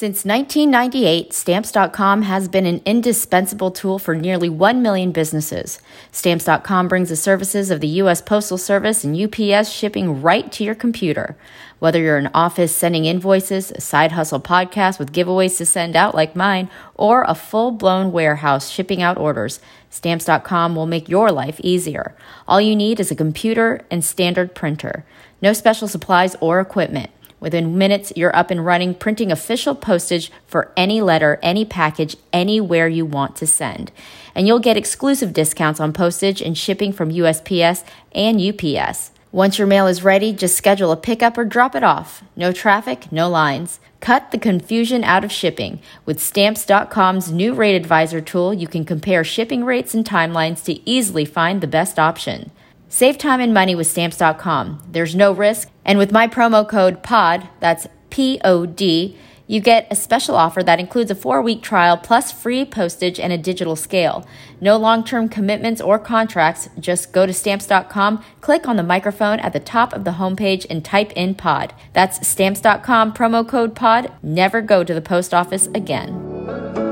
Since 1998, Stamps.com has been an indispensable tool for nearly 1 million businesses. Stamps.com brings the services of the U.S. Postal Service and UPS shipping right to your computer. Whether you're an office sending invoices, a side hustle podcast with giveaways to send out like mine, or a full blown warehouse shipping out orders, Stamps.com will make your life easier. All you need is a computer and standard printer. No special supplies or equipment. Within minutes, you're up and running, printing official postage for any letter, any package, anywhere you want to send. And you'll get exclusive discounts on postage and shipping from USPS and UPS. Once your mail is ready, just schedule a pickup or drop it off. No traffic, no lines. Cut the confusion out of shipping. With Stamps.com's new rate advisor tool, you can compare shipping rates and timelines to easily find the best option. Save time and money with Stamps.com. There's no risk. And with my promo code POD, that's P O D, you get a special offer that includes a four week trial plus free postage and a digital scale. No long term commitments or contracts. Just go to Stamps.com, click on the microphone at the top of the homepage, and type in POD. That's Stamps.com, promo code POD. Never go to the post office again.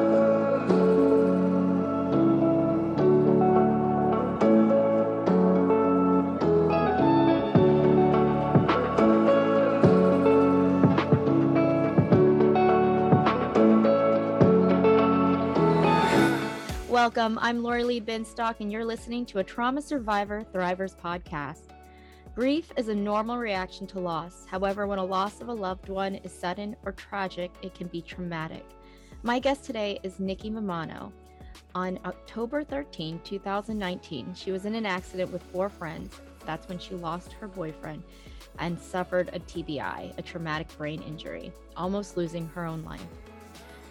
Welcome. I'm Lori Lee Binstock, and you're listening to a Trauma Survivor Thrivers podcast. Grief is a normal reaction to loss. However, when a loss of a loved one is sudden or tragic, it can be traumatic. My guest today is Nikki Mammano. On October 13, 2019, she was in an accident with four friends. That's when she lost her boyfriend and suffered a TBI, a traumatic brain injury, almost losing her own life.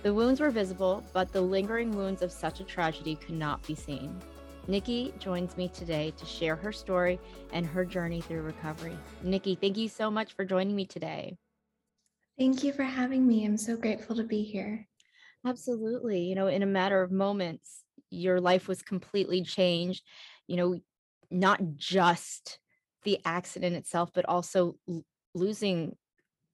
The wounds were visible, but the lingering wounds of such a tragedy could not be seen. Nikki joins me today to share her story and her journey through recovery. Nikki, thank you so much for joining me today. Thank you for having me. I'm so grateful to be here. Absolutely. You know, in a matter of moments, your life was completely changed. You know, not just the accident itself, but also l- losing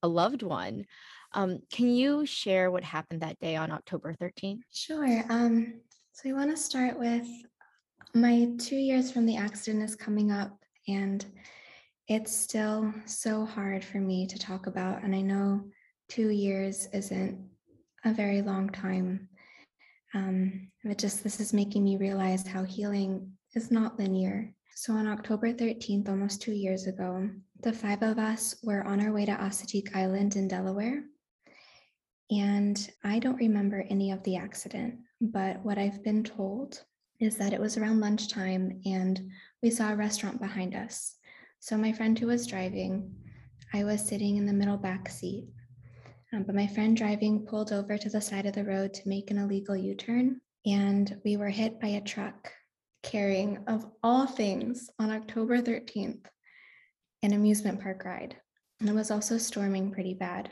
a loved one. Um, can you share what happened that day on October 13th? Sure. Um, so I want to start with my two years from the accident is coming up, and it's still so hard for me to talk about. And I know two years isn't a very long time. Um, but just this is making me realize how healing is not linear. So on October 13th, almost two years ago, the five of us were on our way to Assateague Island in Delaware. And I don't remember any of the accident, but what I've been told is that it was around lunchtime and we saw a restaurant behind us. So my friend who was driving, I was sitting in the middle back seat. Um, but my friend driving pulled over to the side of the road to make an illegal U turn, and we were hit by a truck carrying, of all things, on October 13th, an amusement park ride. And it was also storming pretty bad.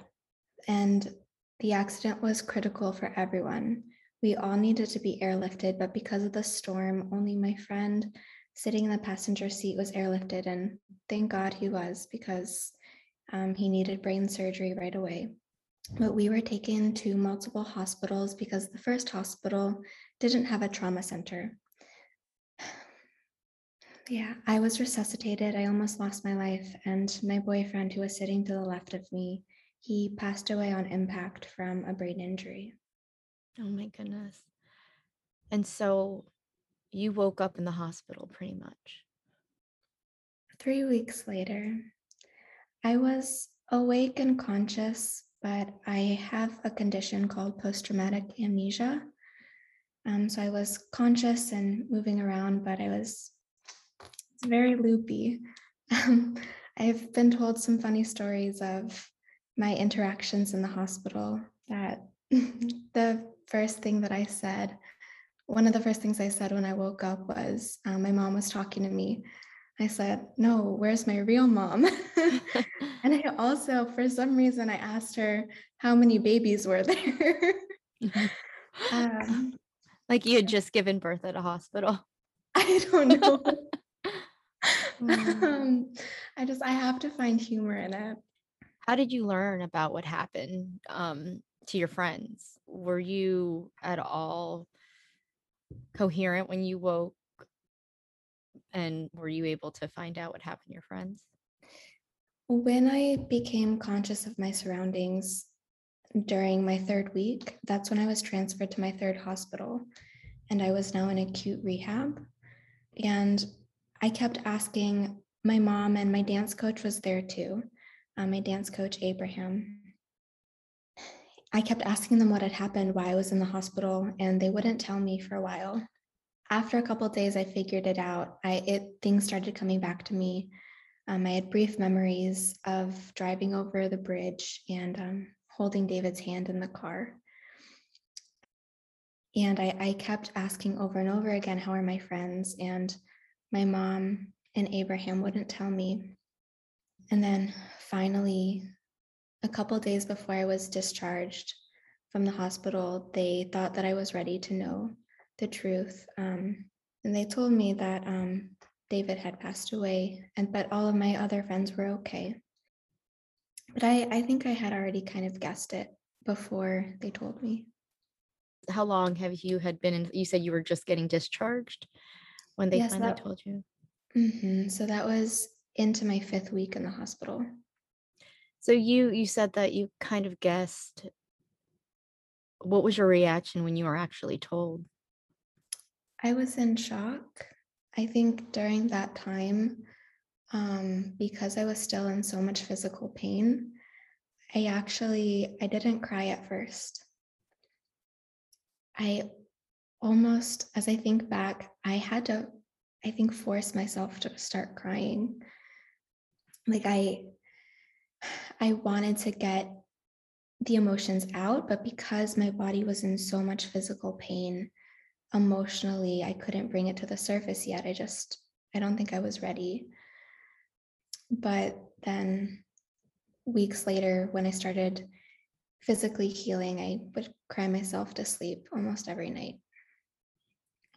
And the accident was critical for everyone. We all needed to be airlifted, but because of the storm, only my friend sitting in the passenger seat was airlifted. And thank God he was because um, he needed brain surgery right away. But we were taken to multiple hospitals because the first hospital didn't have a trauma center. Yeah, I was resuscitated. I almost lost my life. And my boyfriend, who was sitting to the left of me, he passed away on impact from a brain injury. Oh my goodness. And so you woke up in the hospital pretty much. Three weeks later, I was awake and conscious, but I have a condition called post traumatic amnesia. Um, so I was conscious and moving around, but I was very loopy. Um, I've been told some funny stories of my interactions in the hospital that the first thing that I said, one of the first things I said when I woke up was um, my mom was talking to me. I said, No, where's my real mom? and I also, for some reason, I asked her how many babies were there. um, like you had just given birth at a hospital. I don't know. Um, I just, I have to find humor in it how did you learn about what happened um, to your friends. Were you at all coherent when you woke? And were you able to find out what happened to your friends? When I became conscious of my surroundings during my third week, that's when I was transferred to my third hospital. And I was now in acute rehab. And I kept asking my mom, and my dance coach was there too, uh, my dance coach, Abraham. I kept asking them what had happened, why I was in the hospital, and they wouldn't tell me for a while. After a couple days, I figured it out. I it things started coming back to me. Um, I had brief memories of driving over the bridge and um, holding David's hand in the car. And I, I kept asking over and over again, How are my friends? And my mom and Abraham wouldn't tell me. And then finally, a couple days before I was discharged from the hospital, they thought that I was ready to know the truth. Um, and they told me that um, David had passed away, and but all of my other friends were okay. But I, I think I had already kind of guessed it before they told me. How long have you had been in? You said you were just getting discharged when they yes, finally that, told you. Mm-hmm. So that was into my fifth week in the hospital. So you you said that you kind of guessed. What was your reaction when you were actually told? I was in shock. I think during that time, um, because I was still in so much physical pain, I actually I didn't cry at first. I almost, as I think back, I had to, I think, force myself to start crying. Like I I wanted to get the emotions out, but because my body was in so much physical pain, emotionally, I couldn't bring it to the surface yet. I just, I don't think I was ready. But then weeks later, when I started physically healing, I would cry myself to sleep almost every night.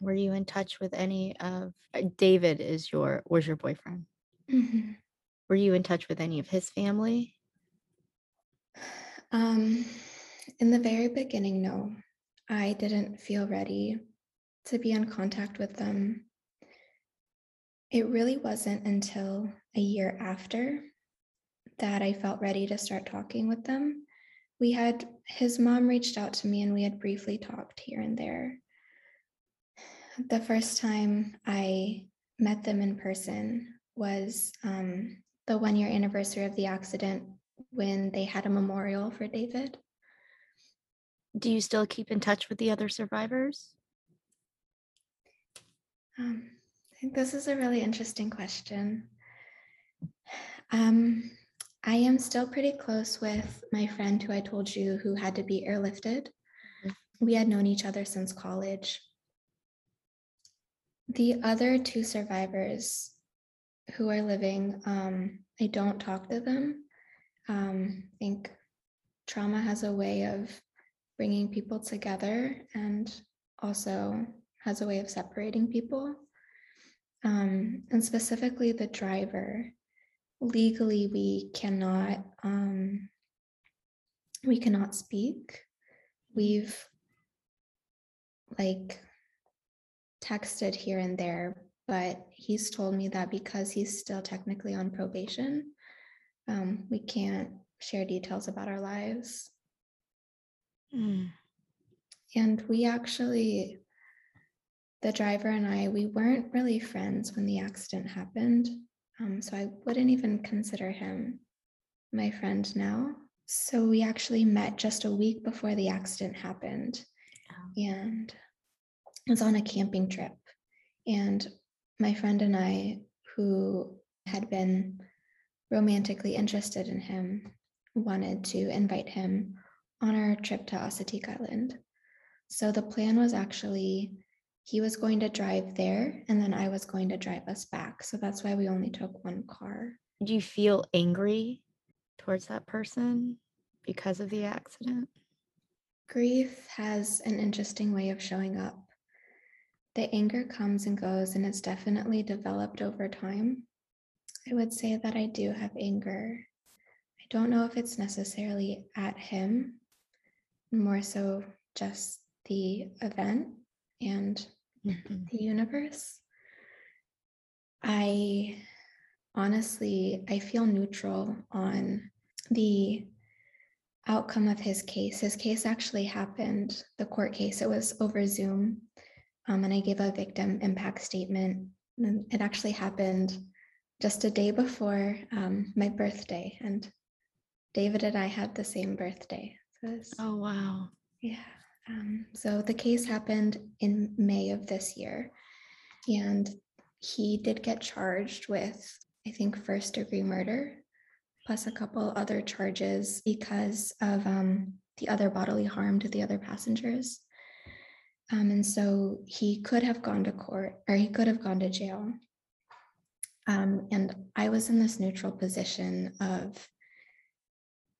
Were you in touch with any of uh, David? Is your was your boyfriend? Mm-hmm. Were you in touch with any of his family? Um, in the very beginning, no. I didn't feel ready to be in contact with them. It really wasn't until a year after that I felt ready to start talking with them. We had his mom reached out to me and we had briefly talked here and there. The first time I met them in person was um, the one year anniversary of the accident when they had a memorial for David. Do you still keep in touch with the other survivors? Um, I think this is a really interesting question. Um, I am still pretty close with my friend who I told you who had to be airlifted. Mm-hmm. We had known each other since college. The other two survivors who are living, um, I don't talk to them. Um, I think trauma has a way of bringing people together and also has a way of separating people. Um, and specifically, the driver. Legally, we cannot um, we cannot speak. We've like texted here and there, but he's told me that because he's still technically on probation, um, we can't share details about our lives. Mm. And we actually, the driver and I, we weren't really friends when the accident happened. Um, so I wouldn't even consider him my friend now. So we actually met just a week before the accident happened. Oh. And was on a camping trip. And my friend and I, who had been romantically interested in him, wanted to invite him on our trip to Assateague Island. So the plan was actually he was going to drive there and then I was going to drive us back. So that's why we only took one car. Do you feel angry towards that person because of the accident? Grief has an interesting way of showing up. The anger comes and goes, and it's definitely developed over time. I would say that I do have anger. I don't know if it's necessarily at him, more so just the event and Mhm. the universe. I honestly I feel neutral on the outcome of his case. His case actually happened, the court case, it was over Zoom. Um, and I gave a victim impact statement. And it actually happened just a day before um, my birthday. And David and I had the same birthday. So was- Oh, wow. yeah. Um, so the case happened in May of this year. And he did get charged with, I think, first degree murder, plus a couple other charges because of um, the other bodily harm to the other passengers. Um, and so he could have gone to court or he could have gone to jail. Um, and I was in this neutral position of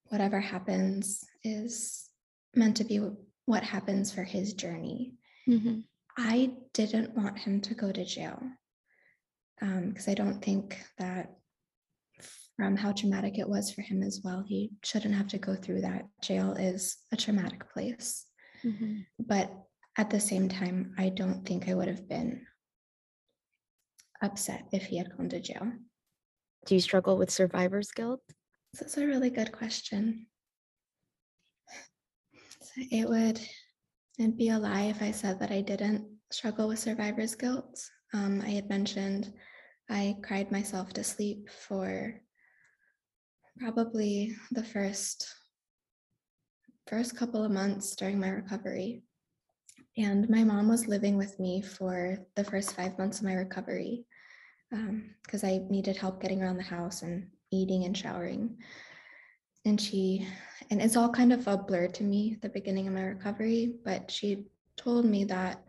whatever happens is meant to be what happens for his journey. Mhm. I didn't want him to go to jail because I don't think that from how traumatic it was for him as well, he shouldn't have to go through that. Jail is a traumatic place. Mhm. But at the same time, I don't think I would have been upset if he had gone to jail. Do you struggle with survivor's guilt? That's a really good question. So It would it'd be a lie if I said that I didn't struggle with survivor's guilt. Um, I had mentioned I cried myself to sleep for probably the first first couple of months during my recovery. And my mom was living with me for the first five months of my recovery because I needed help getting around the house and eating and showering. And she, and it's all kind of a blur to me at the beginning of my recovery, but she told me that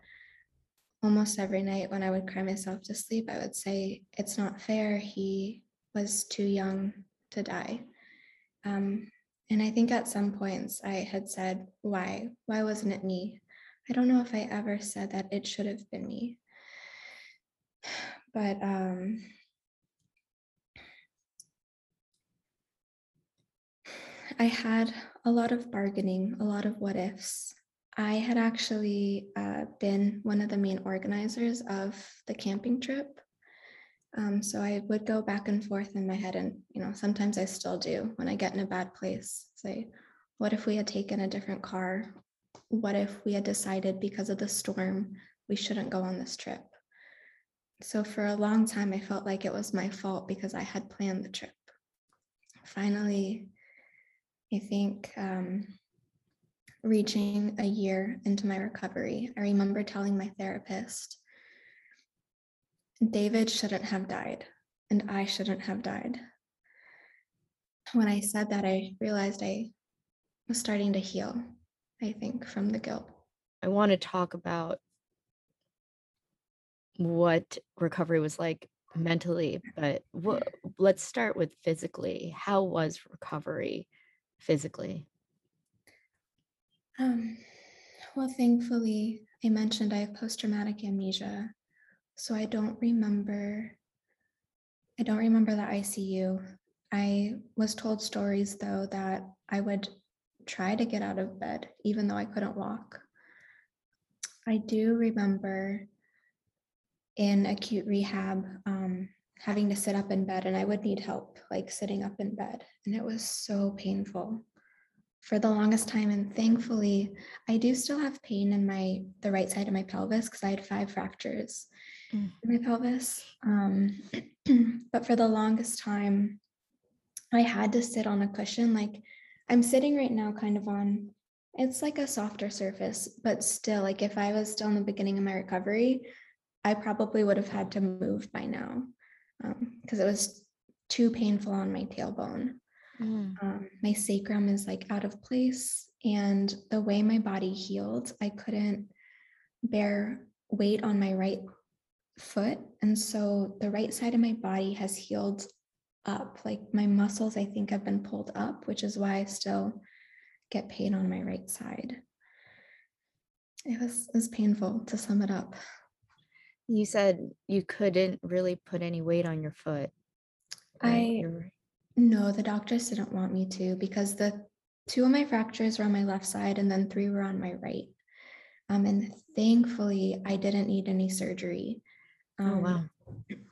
almost every night when I would cry myself to sleep, I would say, It's not fair. He was too young to die. Um, and I think at some points I had said, Why? Why wasn't it me? I don't know if I ever said that it should have been me. But um, I had a lot of bargaining, a lot of what ifs. I had actually uh, been one of the main organizers of the camping trip. Um, so I would go back and forth in my head, and you know, sometimes I still do when I get in a bad place. Say, what if we had taken a different car? What if we had decided because of the storm we shouldn't go on this trip? So for a long time, I felt like it was my fault because I had planned the trip. Finally, I think um, reaching a year into my recovery, I remember telling my therapist, David shouldn't have died, and I shouldn't have died. When I said that, I realized I was starting to heal, I think, from the guilt. I want to talk about what recovery was like mentally, but wha- let's start with physically. How was recovery physically? Um, well, thankfully, I mentioned I have post traumatic amnesia. So I don't remember. I don't remember the ICU. I was told stories though that I would try to get out of bed even though I couldn't walk. I do remember in acute rehab um, having to sit up in bed and I would need help like sitting up in bed and it was so painful for the longest time and thankfully I do still have pain in my the right side of my pelvis because I had five fractures Mm. in my pelvis. Um, but for the longest time, I had to sit on a cushion. Like I'm sitting right now, kind of on. It's like a softer surface, but still, like if I was still in the beginning of my recovery, I probably would have had to move by now because it was too painful on my tailbone. Um, my sacrum is like out of place, and the way my body healed, I couldn't bear weight on my right foot. And so the right side of my body has healed up. Like my muscles, I think, have been pulled up, which is why I still get pain on my right side. It was, it was painful to sum it up. You said you couldn't really put any weight on your foot. right? I no, the doctors didn't want me to because the two of my fractures were on my left side, and then three were on my right. Um, and thankfully, I didn't need any surgery. Um, Oh, wow.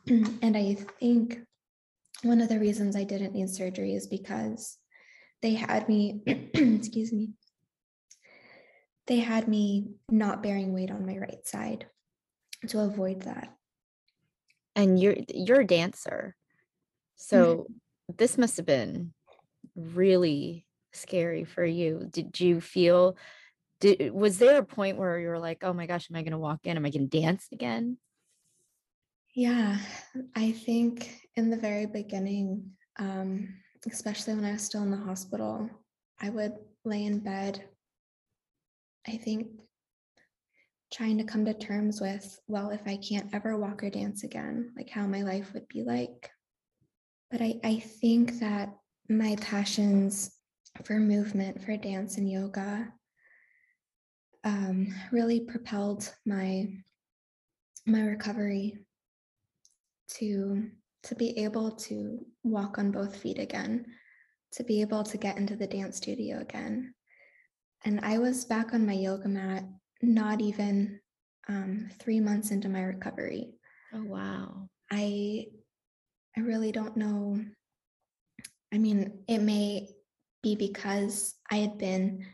and I think one of the reasons I didn't need surgery is because they had me, excuse me, they had me not bearing weight on my right side to avoid that. And you're you're a dancer. So mm-hmm. this must have been really scary for you. Did you feel did was there a point where you were like, "Oh my gosh, am I going to walk in? Am I going to dance again?" Yeah, I think in the very beginning, um, especially when I was still in the hospital, I would lay in bed. I think trying to come to terms with, well, if I can't ever walk or dance again, like how my life would be like. But I, I think that my passions for movement, for dance and yoga, um, really propelled my my recovery to to be able to walk on both feet again, to be able to get into the dance studio again. And I was back on my yoga mat not even um, three months into my recovery. Oh wow. I I really don't know. I mean, it may be because I had been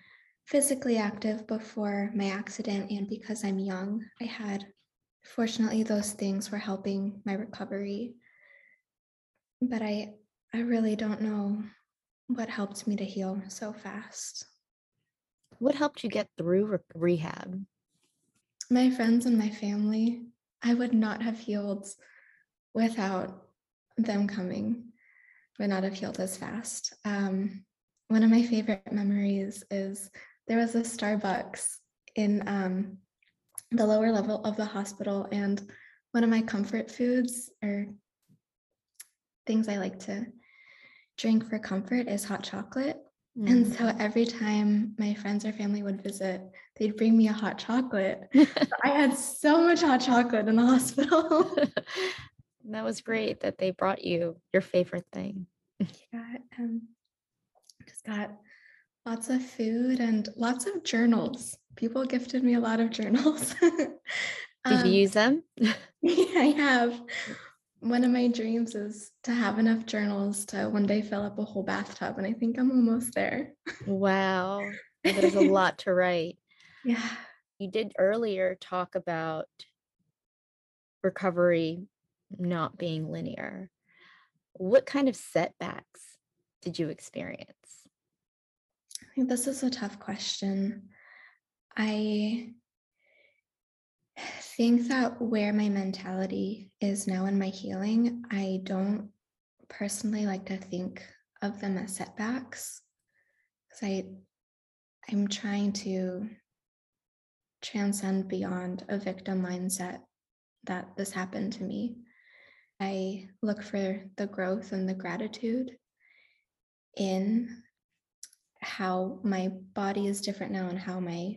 physically active before my accident and because I'm young. I had fortunately those things were helping my recovery. But I I really don't know what helped me to heal so fast. What helped you get through re- rehab? My friends and my family, I would not have healed without them coming, would not have healed as fast. Um, one of my favorite memories is there was a Starbucks in um, the lower level of the hospital, and one of my comfort foods or things I like to drink for comfort is hot chocolate. And Mm. so every time my friends or family would visit, they'd bring me a hot chocolate. So I had so much hot chocolate in the hospital. that was great that they brought you your favorite thing. yeah, um, just got lots of food and lots of journals. People gifted me a lot of journals. Did Um, you use them? yeah, I have. One of my dreams is to have enough journals to one day fill up a whole bathtub, and I think I'm almost there. wow. There's a lot to write. Yeah. You did earlier talk about recovery not being linear. What kind of setbacks did you experience? I think this is a tough question. I think that where my mentality is now in my healing, I don't personally like to think of them as setbacks because I I'm trying to transcend beyond a victim mindset that this happened to me. I look for the growth and the gratitude in how my body is different now and how my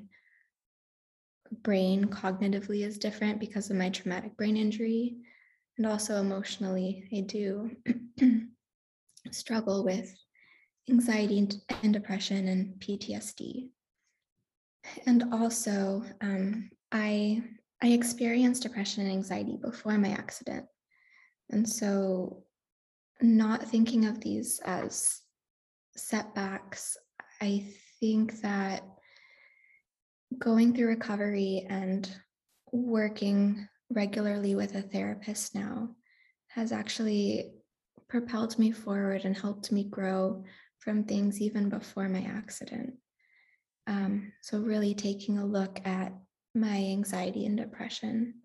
brain cognitively is different because of my traumatic brain injury. And also emotionally, I do struggle with anxiety and, depression and PTSD. And also, um, I I experienced depression and anxiety before my accident, and so not thinking of these as setbacks, I think that going through recovery and working regularly with a therapist now has actually propelled me forward and helped me grow from things even before my accident. Um, so, really taking a look at my anxiety and depression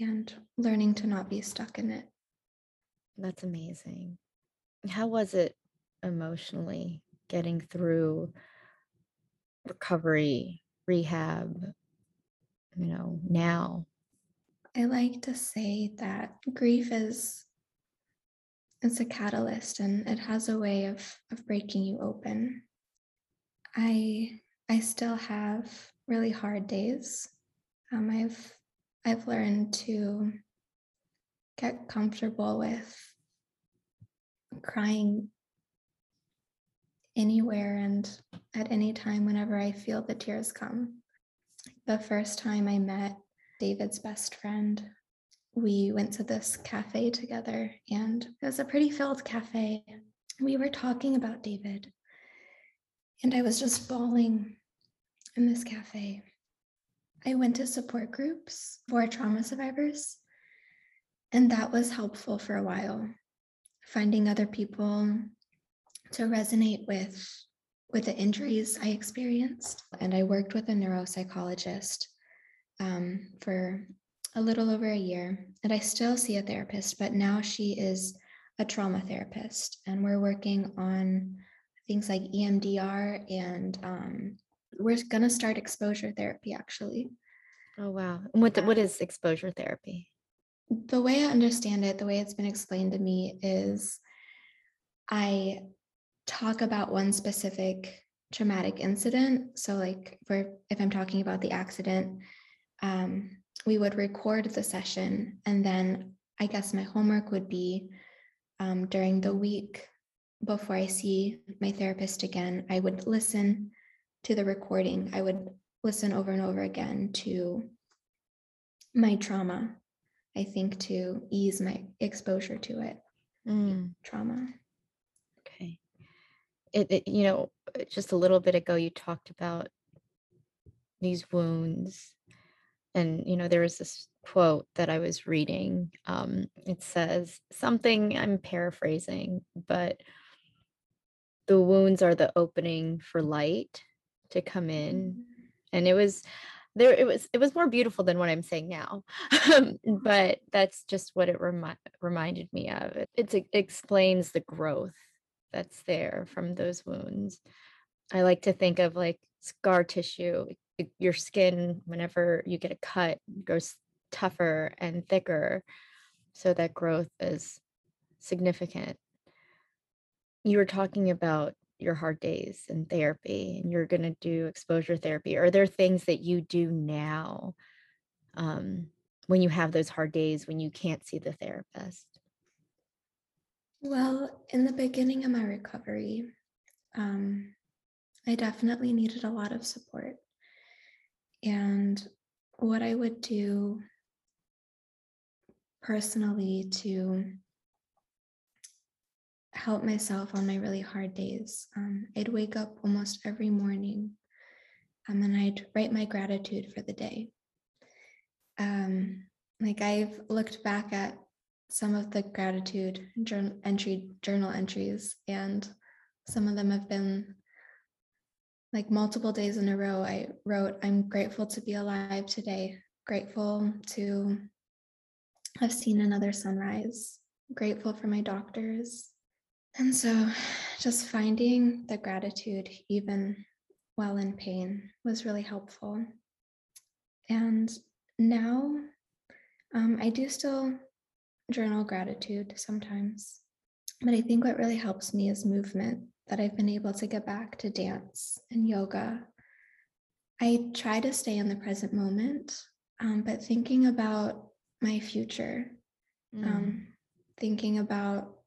and learning to not be stuck in it. That's amazing. How was it emotionally getting through recovery, rehab, you know, now? I like to say that grief is it's a catalyst and it has a way of of breaking you open. I I still have really hard days. Um, I've I've learned to get comfortable with crying anywhere and at any time whenever I feel the tears come. The first time I met David's best friend, we went to this cafe together and it was a pretty filled cafe. We were talking about David and I was just bawling in this cafe. I went to support groups for trauma survivors, and that was helpful for a while. Finding other people to resonate with with the injuries I experienced, and I worked with a neuropsychologist um, for a little over a year, and I still see a therapist, but now she is a trauma therapist, and we're working on things like EMDR and um, we're going to start exposure therapy actually. Oh, wow. And what, what is exposure therapy? The way I understand it, the way it's been explained to me is I talk about one specific traumatic incident. So, like, for if I'm talking about the accident, um, we would record the session, and then I guess my homework would be um, during the week before I see my therapist again, I would listen to the recording. I would listen over and over again to my trauma, I think, to ease my exposure to it. Mm. Trauma. It, it, you know, just a little bit ago, you talked about these wounds. And, you know, there was this quote that I was reading. Um, it says something, I'm paraphrasing, but the wounds are the opening for light to come in mm-hmm. and it was there it was it was more beautiful than what i'm saying now but that's just what it remi- reminded me of it, it explains the growth that's there from those wounds. I like to think of like scar tissue your skin whenever you get a cut grows tougher and thicker so that growth is significant. You were talking about your hard days in therapy and you're going to do exposure therapy. Are there things that you do now um, when you have those hard days when you can't see the therapist well in the beginning of my recovery um, i definitely needed a lot of support and what i would do personally to help myself on my really hard days. Um, I'd wake up almost every morning um, and I'd write my gratitude for the day. Um, like I've looked back at some of the gratitude journal entry journal entries, and some of them have been like multiple days in a row. I wrote, "I'm grateful to be alive today. Grateful to have seen another sunrise. Grateful for my doctors. And so just finding the gratitude, even while in pain, was really helpful. And now um, I do still journal gratitude sometimes, but I think what really helps me is movement, that I've been able to get back to dance and yoga. I try to stay in the present moment, um, but thinking about my future, mm. um, thinking about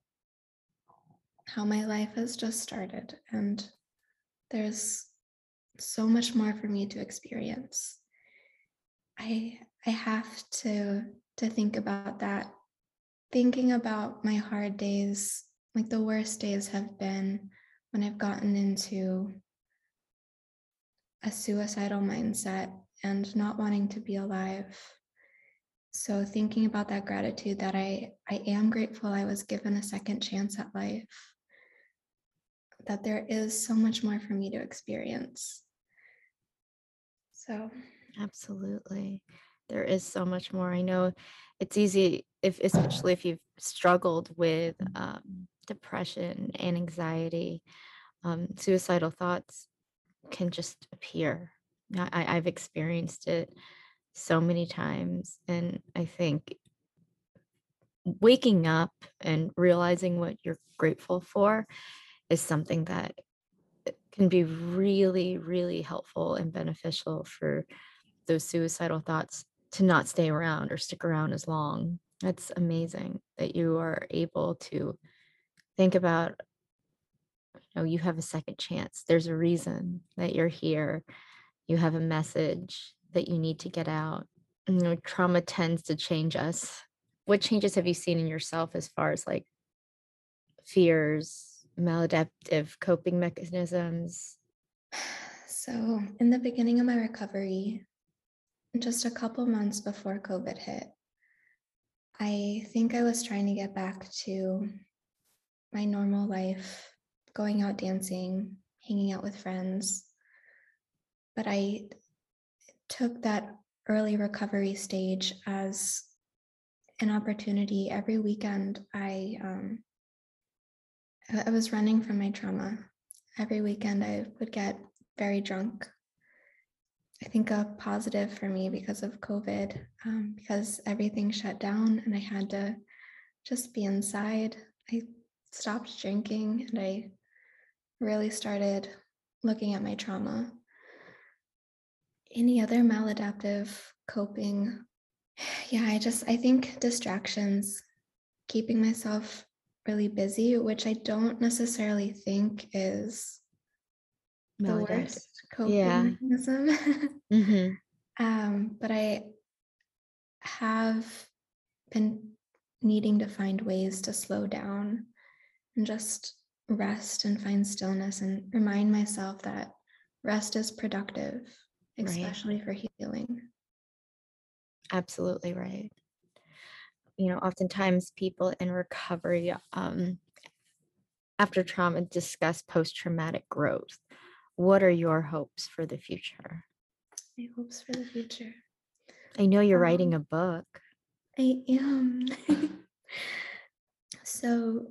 how my life has just started and there's so much more for me to experience i i have to to think about that thinking about my hard days like the worst days have been when i've gotten into a suicidal mindset and not wanting to be alive so thinking about that gratitude that i i am grateful i was given a second chance at life that there is so much more for me to experience. So, absolutely. There is so much more. I know it's easy if especially if you've struggled with um, depression and anxiety, um, suicidal thoughts can just appear. I, I've experienced it so many times, and I think waking up and realizing what you're grateful for is something that can be really, really helpful and beneficial for those suicidal thoughts to not stay around or stick around as long. That's amazing that you are able to think about you know you have a second chance. There's a reason that you're here. You have a message that you need to get out. You know trauma tends to change us. What changes have you seen in yourself as far as like fears maladaptive coping mechanisms? So in the beginning of my recovery just a couple months before covid hit i think i was trying to get back to my normal life going out dancing hanging out with friends but i took that early recovery stage as an opportunity. Every weekend, I um, I was running from my trauma. Every weekend, I would get very drunk. I think a positive for me because of COVID, um, because everything shut down and I had to just be inside. I stopped drinking and I really started looking at my trauma any other maladaptive coping yeah i just i think distractions keeping myself really busy which i don't necessarily think is the worst coping yeah. mechanism mm-hmm. um, but i have been needing to find ways to slow down and just rest and find stillness and remind myself that rest is productive especially right. for healing. Absolutely right. You know, oftentimes people in recovery um, after trauma discuss post traumatic growth. What are your hopes for the future? My hopes for the future. I know you're um, writing a book. I am. so,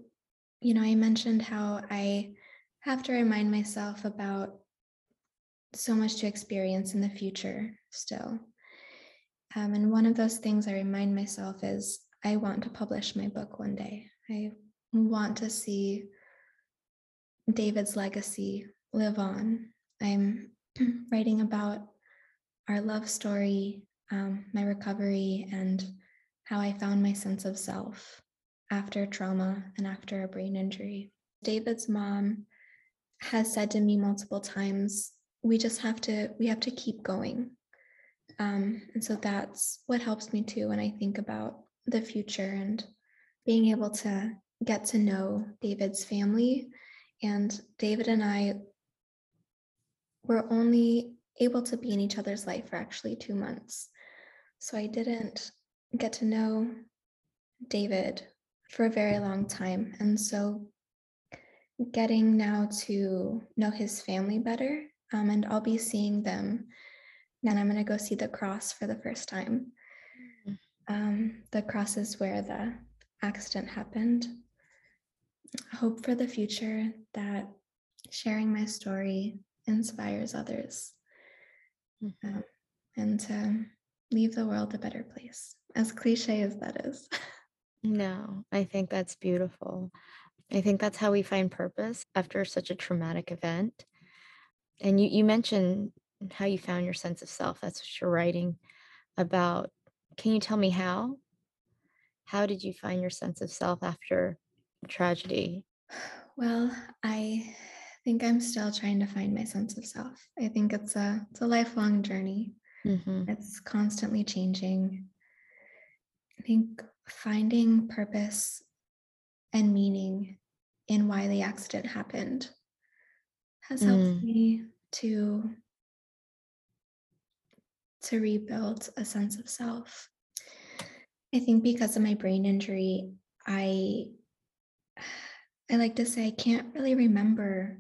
you know, I mentioned how I have to remind myself about so much to experience in the future still. Um, and one of those things I remind myself is I want to publish my book one day. I want to see David's legacy live on. I'm writing about our love story, um, my recovery, and how I found my sense of self after trauma and after a brain injury. David's mom has said to me multiple times we just have to we have to keep going um, and so that's what helps me too when i think about the future and being able to get to know david's family and david and i were only able to be in each other's life for actually two months so i didn't get to know david for a very long time and so getting now to know his family better um, and I'll be seeing them. And I'm going to go see the cross for the first time. Mm. Um, the cross is where the accident happened. Hope for the future that sharing my story inspires others mm-hmm. um, and to leave the world a better place, as cliche as that is. no, I think that's beautiful. I think that's how we find purpose after such a traumatic event and you you mentioned how you found your sense of self that's what you're writing about can you tell me how how did you find your sense of self after tragedy well i think i'm still trying to find my sense of self i think it's a it's a lifelong journey mm-hmm. it's constantly changing i think finding purpose and meaning in why the accident happened has helped mm. me to to rebuild a sense of self. I think because of my brain injury, I I like to say I can't really remember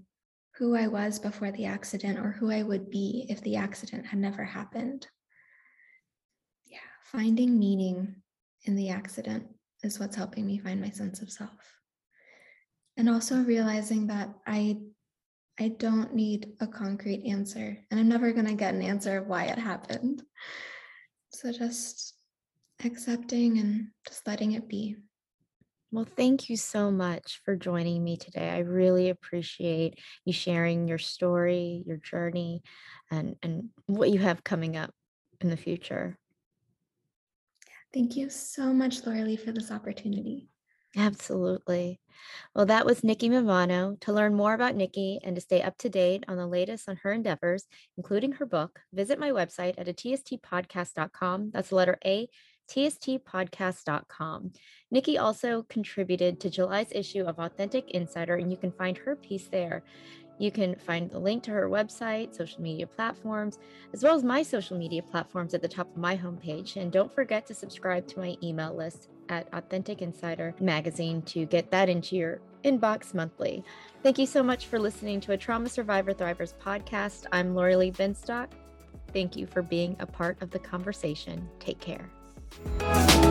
who I was before the accident or who I would be if the accident had never happened. Yeah, finding meaning in the accident is what's helping me find my sense of self. And also realizing that I I don't need a concrete answer, and I'm never going to get an answer of why it happened. So just accepting and just letting it be. Well, thank you so much for joining me today. I really appreciate you sharing your story, your journey, and, and what you have coming up in the future. Thank you so much, Laura Lee, for this opportunity. Absolutely. Well, that was Nikki Mammano. To learn more about Nikki and to stay up to date on the latest on her endeavors, including her book, visit my website at a tstpodcast.com. That's the letter A, tstpodcast.com. Nikki also contributed to July's issue of Authentic Insider, and you can find her piece there. You can find the link to her website, social media platforms, as well as my social media platforms at the top of my homepage. And don't forget to subscribe to my email list at Authentic Insider Magazine to get that into your inbox monthly. Thank you so much for listening to a Trauma Survivor Thrivers podcast. I'm Lori Lee Binstock. Thank you for being a part of the conversation. Take care. Música